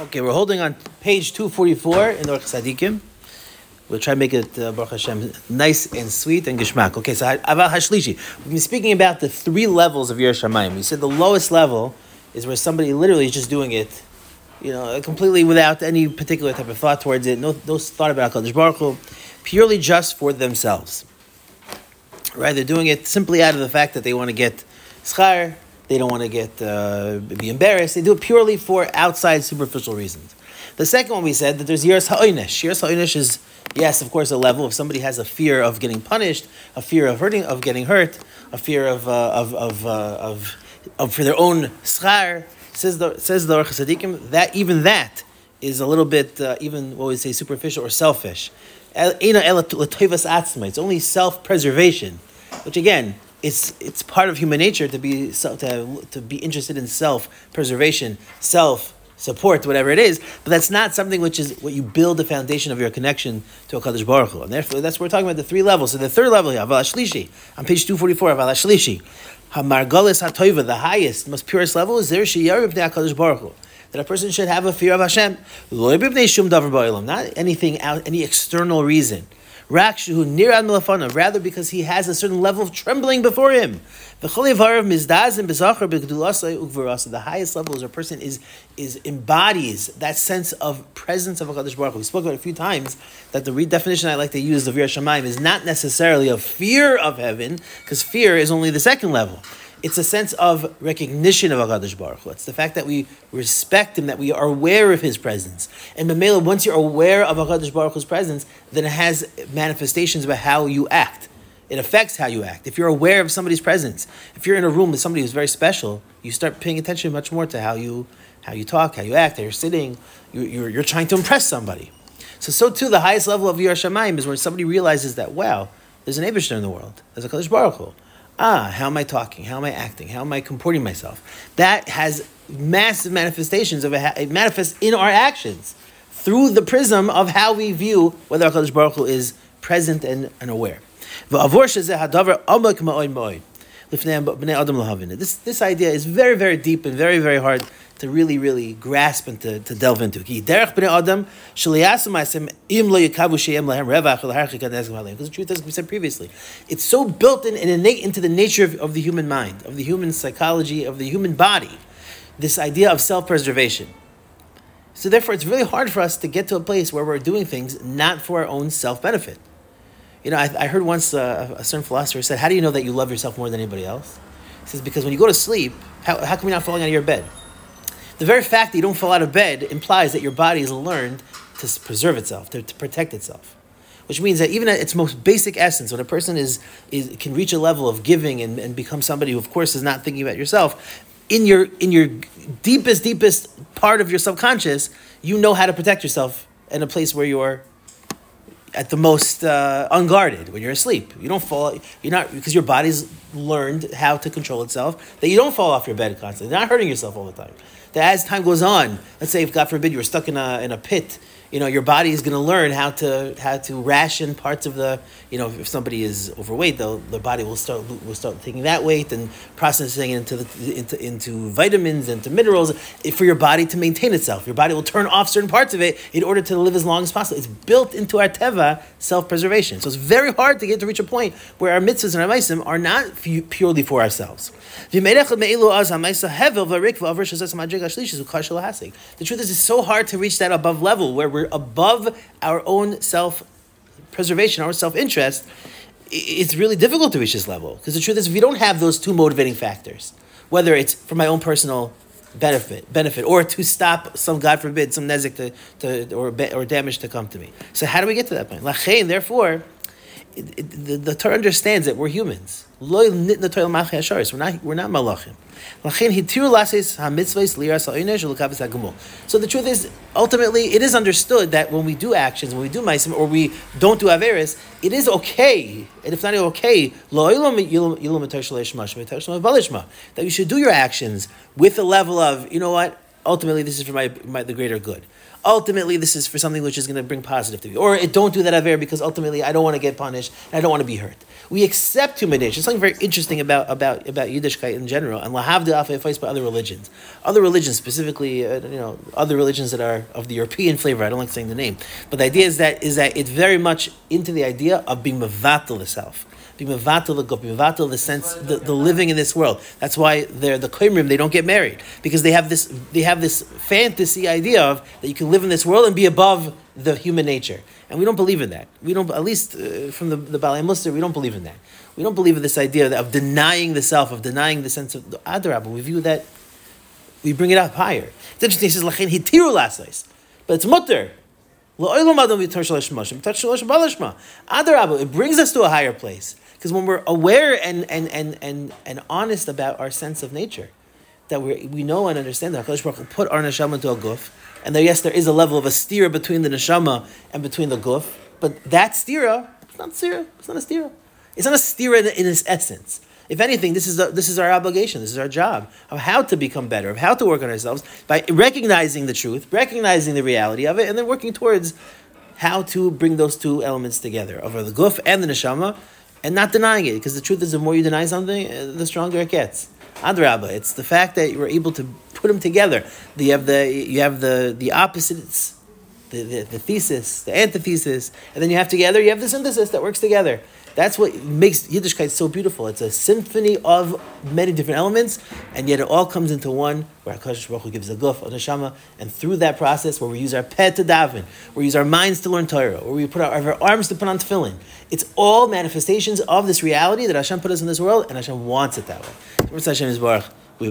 Okay, we're holding on page 244 in Orch Sadikim. We'll try to make it, uh, Baruch Hashem, nice and sweet and gishmak. Okay, so Aval Hashlishi. We've been speaking about the three levels of Yiras Shamayim. We said the lowest level is where somebody literally is just doing it, you know, completely without any particular type of thought towards it, no, no thought about HaKadosh Baruch Hu, purely just for themselves. Right? They're doing it simply out of the fact that they want to get schar, they don't want to get uh, be embarrassed. They do it purely for outside superficial reasons. The second one we said that there's yiras ha'oinish. Yiras ha'oinish is yes, of course, a level. If somebody has a fear of getting punished, a fear of hurting, of getting hurt, a fear of uh, of of, uh, of, of for their own schar, says the says the that even that is a little bit uh, even what we say superficial or selfish. It's only self preservation, which again it's it's part of human nature to be to, to be interested in self preservation, self support, whatever it is. But that's not something which is what you build the foundation of your connection to Hakadosh Baruch Hu. And therefore, that's what we're talking about the three levels. So the third level here, Aval Shlishi, on page two forty four, Aval Shlishi, Hamargalis Hatoiva, the highest, most purest level is there Sheyarib Hakadosh Baruch Hu that a person should have a fear of Hashem. Not anything out, any external reason. Rather because he has a certain level of trembling before him. The The highest level is a person is, is embodies that sense of presence of HaKadosh Baruch Hu. We spoke about a few times that the redefinition I like to use of Shamayim is not necessarily a fear of heaven, because fear is only the second level it's a sense of recognition of HaKadosh Baruch Hu. It's the fact that we respect Him, that we are aware of His presence. And Mamela, once you're aware of HaKadosh Baruch Hu's presence, then it has manifestations about how you act. It affects how you act. If you're aware of somebody's presence, if you're in a room with somebody who's very special, you start paying attention much more to how you how you talk, how you act, how you're sitting. You're, you're, you're trying to impress somebody. So, so too, the highest level of Yiras Shamayim is when somebody realizes that, wow, there's an Abishter in the world. There's a Kadosh Baruch Hu ah, how am I talking? How am I acting? How am I comporting myself? That has massive manifestations of a, it manifests in our actions through the prism of how we view whether HaKadosh Baruch Hu is present and, and aware. This, this idea is very, very deep and very, very hard to really, really grasp and to, to delve into. Because the truth, as we said previously, it's so built in and innate into the nature of, of the human mind, of the human psychology, of the human body, this idea of self preservation. So, therefore, it's really hard for us to get to a place where we're doing things not for our own self benefit. You know, I, I heard once uh, a certain philosopher said, How do you know that you love yourself more than anybody else? He says, Because when you go to sleep, how, how come you're not falling out of your bed? The very fact that you don't fall out of bed implies that your body has learned to preserve itself, to, to protect itself. Which means that even at its most basic essence, when a person is, is can reach a level of giving and, and become somebody who, of course, is not thinking about yourself, in your in your deepest, deepest part of your subconscious, you know how to protect yourself in a place where you're at the most uh, unguarded when you're asleep. You don't fall. You're not because your body's learned how to control itself. That you don't fall off your bed constantly. You're not hurting yourself all the time that as time goes on, let's say if God forbid you were stuck in a in a pit you know your body is going to learn how to how to ration parts of the you know if somebody is overweight the, the body will start will start taking that weight and processing it into the, into into vitamins into minerals eh, for your body to maintain itself. Your body will turn off certain parts of it in order to live as long as possible. It's built into our teva self-preservation. So it's very hard to get to reach a point where our mitzvahs and our maisim are not purely for ourselves. The truth is it's so hard to reach that above level where we're above our own self preservation, our self interest, it's really difficult to reach this level. Because the truth is, if you don't have those two motivating factors, whether it's for my own personal benefit, benefit, or to stop some, God forbid, some nezik to, to or, or damage to come to me. So how do we get to that point? Lachein, therefore, it, the, the Torah understands that we're humans. We're not, we're not malachim. So the truth is, ultimately, it is understood that when we do actions, when we do maisim, or we don't do averis, it is okay, and if not okay, that you should do your actions with the level of, you know what, ultimately this is for my, my the greater good. Ultimately, this is for something which is going to bring positive to me. Or it don't do that aver because ultimately I don't want to get punished and I don't want to be hurt. We accept human nature. Something very interesting about about about Yiddishkeit in general, and lahavda afayfais by other religions. Other religions, specifically, uh, you know, other religions that are of the European flavor. I don't like saying the name, but the idea is that is that it's very much into the idea of being mevatel the self be mevatel the be mevatel the sense, the, the living in this world. That's why they're the koimrim, they don't get married. Because they have this they have this fantasy idea of that you can live in this world and be above the human nature. And we don't believe in that. We don't, at least uh, from the, the Balei we don't believe in that. We don't believe in this idea of denying the self, of denying the sense of the Adarab. We view that, we bring it up higher. It's interesting, he says, Lachen hitiru lasais. But it's mutter. Adarab, it brings us to a higher place. Because when we're aware and, and, and, and, and honest about our sense of nature, that we we know and understand that HaKadosh Baruch Hu put our neshama into a guf, and there, yes, there is a level of a stira between the neshama and between the guf, but that stira, it's not stira, it's not a stira. It's not a stira in, in its essence. If anything, this is, a, this is our obligation, this is our job of how to become better, of how to work on ourselves by recognizing the truth, recognizing the reality of it, and then working towards how to bring those two elements together, of the guf and the neshama, and not denying it, because the truth is the more you deny something, uh, the stronger it gets. Adrabah, it's the fact that you were able to put them together. You have the you have the the opposites, the, the, the thesis, the antithesis, and then you have together you have the synthesis that works together. That's what makes Yiddishkeit so beautiful. It's a symphony of many different elements, and yet it all comes into one, where HaKadosh Baruch Hu gives a guf, a neshama, and through that process, where we use our pet to daven, where we use our minds to learn Torah, where we put our, our arms to put on tefillin, it's all manifestations of this reality that Hashem put us in this world, and Hashem wants it that way. Hashem is Baruch. We